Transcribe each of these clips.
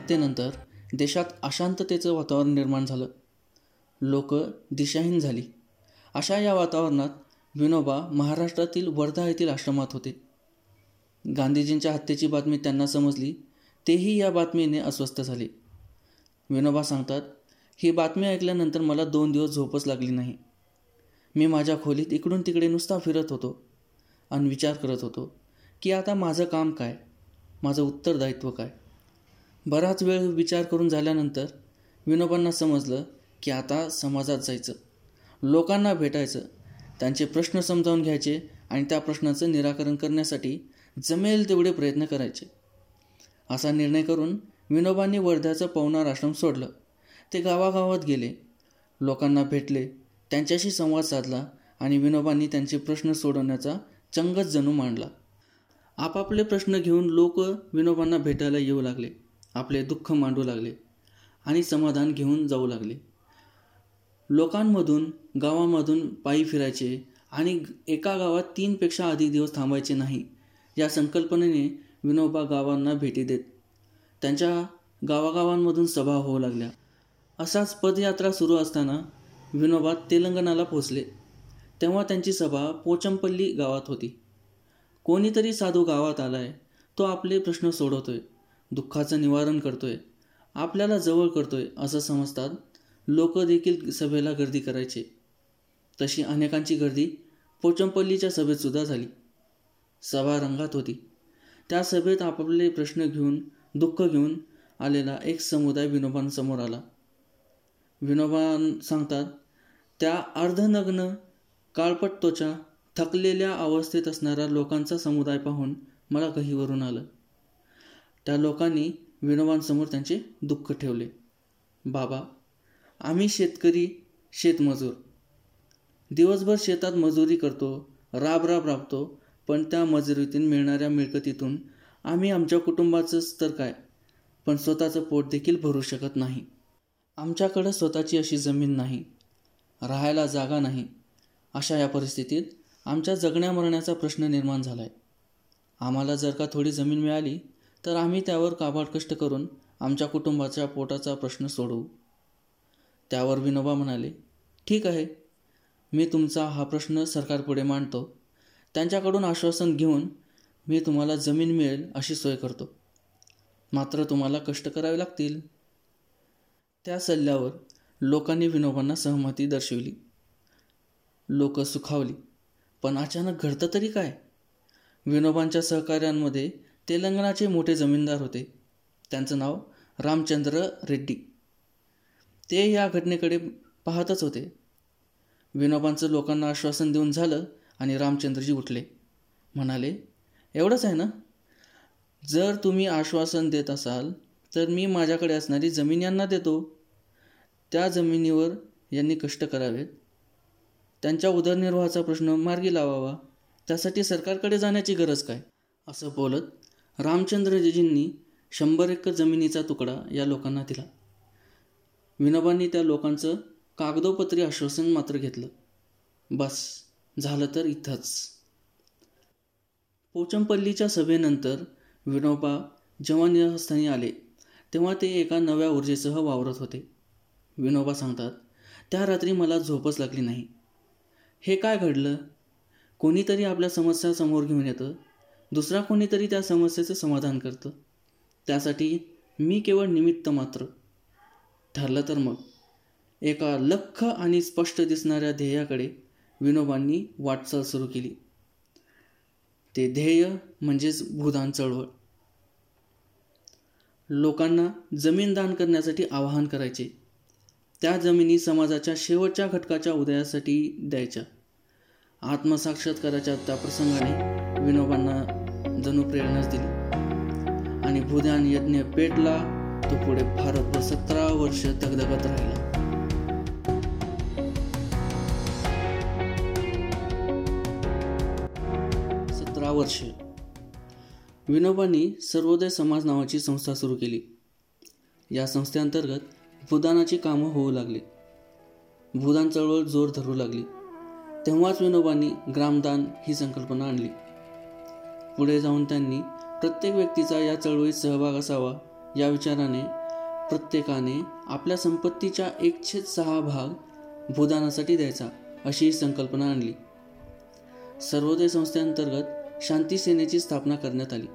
हत्येनंतर देशात अशांततेचं वातावरण निर्माण झालं. लोक दिशाहीन झाली. अशा या वातावरणात विनोबा महाराष्ट्रातील वर्धा येथील आश्रमात होते. गांधीजींच्या हत्येची बातमी त्यांना समजली तेही या बातमीने अस्वस्थ झाले. विनोबा सांगतात ही बातमी ऐकल्यानंतर मला दोन दिवस झोपच लागली नाही. मी माझ्या खोलीत इकडून तिकडे नुसता फिरत होतो आणि विचार करत होतो की आता माझं काम काय? माझं उत्तरदायित्व काय? बराच वेळ विचार करून झाल्यानंतर विनोबांना समजलं की आता समाजात जायचं. लोकांना भेटायचं त्यांचे प्रश्न समजावून घ्यायचे आणि त्या प्रश्नाचं निराकरण करण्यासाठी जमेल तेवढे प्रयत्न करायचे. असा निर्णय करून विनोबांनी वर्ध्याचं पवनार आश्रम सोडलं. ते गावागावात गेले. लोकांना भेटले त्यांच्याशी संवाद साधला आणि विनोबांनी त्यांचे प्रश्न सोडवण्याचा चंगच जणू मांडला. आपापले प्रश्न घेऊन लोक विनोबांना भेटायला येऊ लागले. आपले दुःख मांडू लागले आणि समाधान घेऊन जाऊ लागले. लोकांमधून गावामधून पायी फिरायचे आणि एका गावात तीनपेक्षा अधिक दिवस थांबायचे नाही या संकल्पनेने विनोबा गावांना भेटी देत त्यांच्या गावागावांमधून सभा होऊ लागल्या. असाच पदयात्रा सुरू असताना विनोबा तेलंगणाला पोचले तेव्हा त्यांची सभा पोचमपल्ली गावात होती. कोणीतरी साधू गावात आलाय तो आपले प्रश्न सोडवतोय. दुःखाचं निवारण करतोय आपल्याला जवळ करतोय असं समजतात लोक देखील सभेला गर्दी करायचे. तशी अनेकांची गर्दी पोचमपल्लीच्या सभेतसुद्धा झाली. सभा रंगात होती. त्या सभेत आपापले प्रश्न घेऊन दुःख घेऊन आलेला एक समुदाय विनोबांसमोर आला. विनोबा सांगतात त्या अर्धनग्न काळपट त्वचा थकलेल्या अवस्थेत असणाऱ्या लोकांचा समुदाय पाहून मला कहीवरून आलं. त्या लोकांनी विनोबांसमोर त्यांचे दुःख ठेवले. बाबा आम्ही शेतकरी शेतमजूर. दिवसभर शेतात मजुरी करतो राब राब राबतो पण त्या मजुरीतून मिळणाऱ्या मिळकतीतून आम्ही आमच्या कुटुंबाचंच तर काय? पण स्वतःचं पोट देखील भरू शकत नाही. आमच्याकडं स्वतःची अशी जमीन नाही. राहायला जागा नाही. अशा या परिस्थितीत आमच्या जगण्या मरण्याचा प्रश्न निर्माण झाला आहे आम्हाला जर का थोडी जमीन मिळाली तर आम्ही त्यावर काबाड कष्ट करून आमच्या कुटुंबाच्या पोटाचा प्रश्न सोडवू. त्यावर विनोबा म्हणाले ठीक आहे. मी तुमचा हा प्रश्न सरकारपुढे मांडतो. त्यांच्याकडून आश्वासन घेऊन मी तुम्हाला जमीन मिळेल अशी सोय करतो. मात्र तुम्हाला कष्ट करावे लागतील. त्या सल्ल्यावर लोकांनी विनोबांना सहमती दर्शवली. लोक सुखावली. पण अचानक घडतं तरी काय? विनोबांच्या सहकार्यांमध्ये तेलंगणाचे मोठे जमीनदार होते. त्यांचं नाव रामचंद्र रेड्डी. ते या घटनेकडे पाहतच होते. विनोबांचं लोकांना आश्वासन देऊन झालं आणि रामचंद्रजी उठले. म्हणाले एवढंच आहे ना? जर तुम्ही आश्वासन देत असाल तर मी माझ्याकडे असणारी जमीन यांना देतो. त्या जमिनीवर यांनी कष्ट करावेत. त्यांच्या उदरनिर्वाहाचा प्रश्न मार्गी लावावा. त्यासाठी सरकारकडे जाण्याची गरज काय? असं बोलत रामचंद्रजीजींनी शंभर एकर जमिनीचा तुकडा या लोकांना दिला. विनोबांनी त्या लोकांचं कागदोपत्री आश्वासन मात्र घेतलं. बस झालं तर इथंच. पोचमपल्लीच्या सभेनंतर विनोबा जेव्हा निवासस्थानी आले. तेव्हा ते एका नव्या ऊर्जेसह वावरत होते. विनोबा सांगतात त्या रात्री मला झोपच लागली नाही. हे काय घडलं? कोणीतरी आपल्या समस्या समोर घेऊन येतं. दुसरा कोणीतरी त्या समस्येचं समाधान करतं. त्यासाठी मी केवळ निमित्त मात्र. ठरलं तर मग. एका लख आणि स्पष्ट दिसणाऱ्या ध्येयाकडे विनोबांनी वाटचाल सुरू केली. ते ध्येय म्हणजेच भूदान चळवळ. लोकांना जमीन दान करण्यासाठी आवाहन करायचे. त्या जमिनी समाजाच्या शेवटच्या घटकाच्या उदयासाठी द्यायच्या. आत्मसाक्षात्काराच्या त्या प्रसंगाने विनोबांना जणू प्रेरणाच दिली. आणि भूदान यज्ञ पेटला तो पुढे भारतभर सतरा वर्ष दगदगत राहिला. सतरा वर्ष. विनोबांनी सर्वोदय समाज नावाची संस्था सुरू केली. या संस्थेअंतर्गत भूदानाची कामं होऊ लागली. भूदान चळवळ जोर धरू लागली. तेव्हाच विनोबांनी ग्रामदान ही संकल्पना आणली. पुढे जाऊन त्यांनी प्रत्येक व्यक्तीचा या चळवळीत सहभाग असावा या विचाराने प्रत्येकाने आपल्या संपत्तीच्या एकशे सहा भाग भूदानासाठी द्यायचा अशी ही संकल्पना आणली. सर्वोदय संस्थेअंतर्गत शांती सेनेची स्थापना करण्यात आली.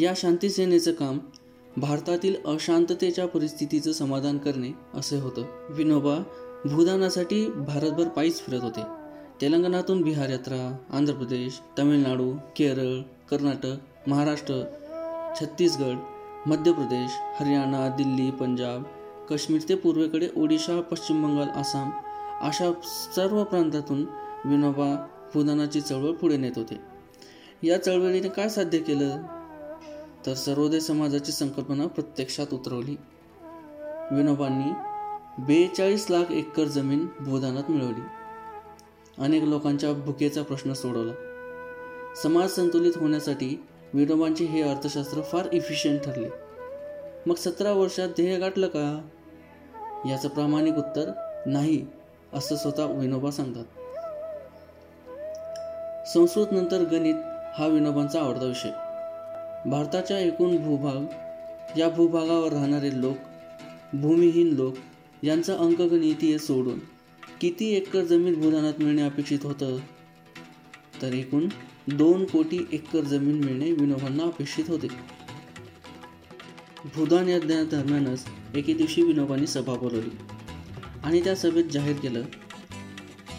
या शांती सेनेचं काम भारतातील अशांततेच्या परिस्थितीचं समाधान करणे असे होतं. विनोबा भूदानासाठी भारतभर पायीच फिरत होते. तेलंगणातून बिहार यात्रा आंध्र प्रदेश तामिळनाडू केरळ कर्नाटक महाराष्ट्र छत्तीसगड मध्य प्रदेश हरियाणा दिल्ली पंजाब काश्मीर ते पूर्वेकडे ओडिशा पश्चिम बंगाल आसाम अशा सर्व प्रांतातून विनोबा भूदानाची चळवळ पुढे नेत होते. या चळवळीने काय साध्य केलं? तर सर्वोदय समाजाची संकल्पना प्रत्यक्षात उतरवली. विनोबांनी बेचाळीस लाख एकर जमीन भूदानात मिळवली. अनेक लोकांच्या भुकेचा प्रश्न सोडवला. समाज संतुलित होण्यासाठी विनोबांचे हे अर्थशास्त्र फार इफिशियंट ठरले. मग सतरा वर्षात ध्येय गाठलं का? याचं प्रामाणिक उत्तर नाही असं स्वतः विनोबा सांगतात. संस्कृत नंतर गणित हा विनोबांचा आवडता विषय. भारताच्या एकूण भूभाग या भूभागावर राहणारे लोक भूमिहीन लोक यांचं अंकगणितीय सोडून किती एकर जमीन भूदानात मिळणे अपेक्षित होतं? तर एकूण दोन कोटी एकर जमीन मिळणे विनोबांना अपेक्षित होते. भूदान या दरम्यानच एके दिवशी विनोबांनी सभा बोलवली. आणि त्या सभेत जाहीर केलं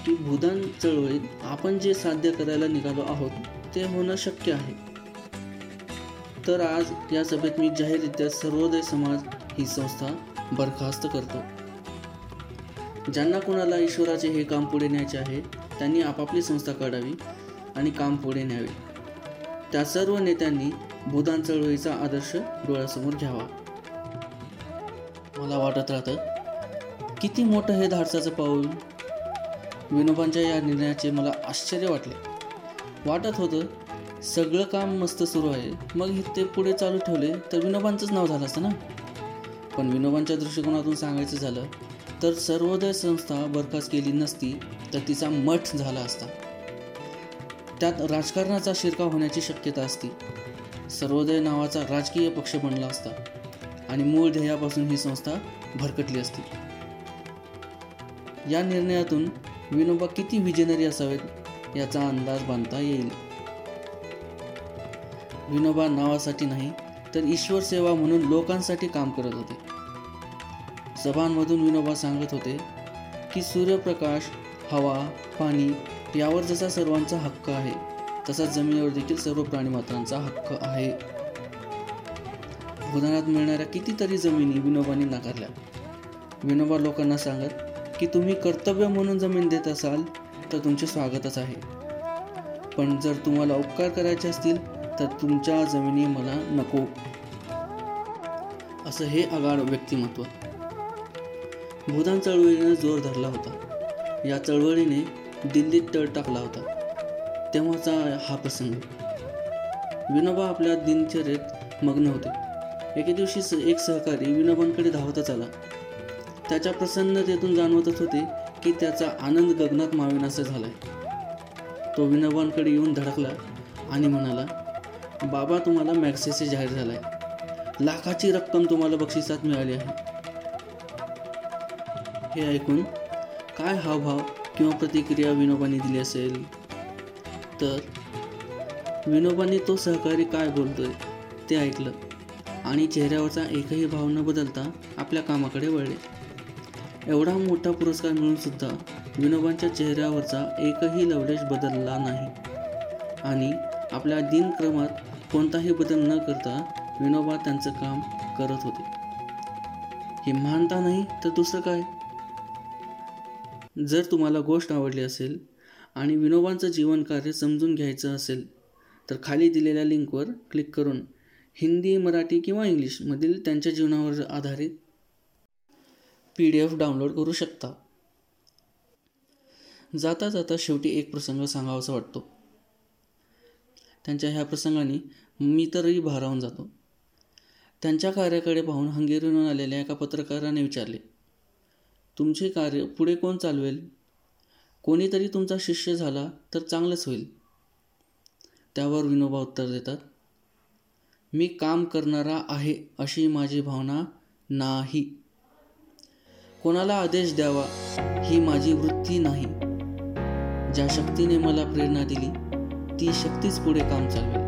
की भूदान चळवळीत आपण जे साध्य करायला निघालो आहोत ते होणं शक्य आहे. तर आज या सभेत मी जाहीररित्या सर्वोदय समाज ही संस्था बरखास्त करतो. ज्यांना कोणाला ईश्वराचे हे काम पुढे न्यायचे आहे त्यांनी आपापली संस्था काढावी आणि काम पुढे न्यावे. त्या सर्व नेत्यांनी भूदान चळवळीचा आदर्श डोळ्यासमोर घ्यावा. मला वाटत राहतं किती मोठं हे धाडसाचं पाऊल? विनोबांच्या या निर्णयाचे मला आश्चर्य वाटले. वाटत होतं सगळं काम मस्त सुरू आहे मग हे ते पुढे चालू ठेवले तर विनोबांचंच नाव झालं असतं ना? पण विनोबांच्या दृष्टिकोनातून सांगायचं झालं तर सर्वोदय संस्था बरखास्त केली नसती तर तिचा मठ झाला असता. त्यात राजकारणाचा शिरकाव होण्याची शक्यता असती. सर्वोदय नावाचा राजकीय पक्ष बनला असता आणि मूळ ध्येयापासून ही संस्था भरकटली असती. या निर्णयातून विनोबा किती विजेनरी असावेत याचा अंदाज बांधता येईल. विनोबा नावासाठी नाही तर ईश्वर सेवा म्हणून लोकांसाठी काम करत होते. सभांमधून विनोबा सांगत होते की सूर्यप्रकाश हवा पाणी यावर जसा सर्वांचा हक्क आहे तसाच जमिनीवर देखील सर्व प्राणीमात्रांचा हक्क आहे. भूदानात मिळणाऱ्या कितीतरी जमिनी विनोबांनी नाकारल्या. विनोबा लोकांना सांगत की तुम्ही कर्तव्य म्हणून जमीन देत असाल तर तुमचे स्वागतच आहे. पण जर तुम्हाला उपकार करायचे असतील तर तुमच्या जमिनी मला नको. असं हे आगाड व्यक्तिमत्व. भूदान चळवळीने जोर धरला होता. या चळवळीने दिल्लीत तळ टाकला होता. तेव्हाचा हा प्रसंग. विनोबा आपल्या दिनचर्येत मग्न होते. एके दिवशी स- एक सहकारी विनोबांकडे धावतच आला. त्याच्या प्रसन्नतेतून जाणवतच होते की त्याचा आनंद गगनात मावेनासा झालाय. तो विनोबांकडे येऊन धडकला आणि म्हणाला बाबा तुम्हाला मॅक्सेसे जाहीर झालाय. लाखाची रक्कम तुम्हाला बक्षिसात मिळाली आहे. हे ऐकून काय हावभाव किंवा प्रतिक्रिया विनोबांनी दिली असेल? तर विनोबांनी तो सहकारी काय बोलतोय ते ऐकलं आणि चेहऱ्यावरचा एकही भाव न बदलता आपल्या कामाकडे वळले. एवढा मोठा पुरस्कार मिळून सुद्धा विनोबांच्या चेहऱ्यावरचा एकही लवलेश बदलला नाही. आणि आपल्या दिनक्रमात कोणताही बदल न करता विनोबा त्यांचं काम करत होते. हे मानता नाही तर दुसरं काय? जर तुम्हाला गोष्ट आवडली असेल आणि विनोबांचं जीवनकार्य समजून घ्यायचं असेल तर खाली दिलेल्या लिंकवर क्लिक करून हिंदी मराठी किंवा इंग्लिशमधील त्यांच्या जीवनावर आधारित पी डी एफ डाउनलोड करू शकता. जाता जाता शेवटी एक प्रसंग सांगावासा वाटतो. त्यांच्या ह्या प्रसंगाने मी तरही भारावून जातो. त्यांच्या कार्याकडे पाहून हंगेरीहून आलेल्या एका पत्रकाराने विचारले तुमचे कार्य पुढे कोण चालवेल? कोणीतरी तुमचा शिष्य झाला तर चांगलंच होईल. त्यावर विनोबा उत्तर देतात मी काम करणारा आहे अशी माझी भावना नाही. कोणाला आदेश द्यावा ही माझी वृत्ती नाही. ज्या शक्तीने मला प्रेरणा दिली ती शक्तीच पुढे काम चालवेल.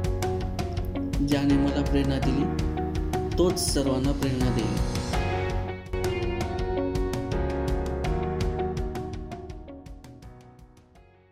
ज्याने मला प्रेरणा दिली तोच सर्वांना प्रेरणा देईल.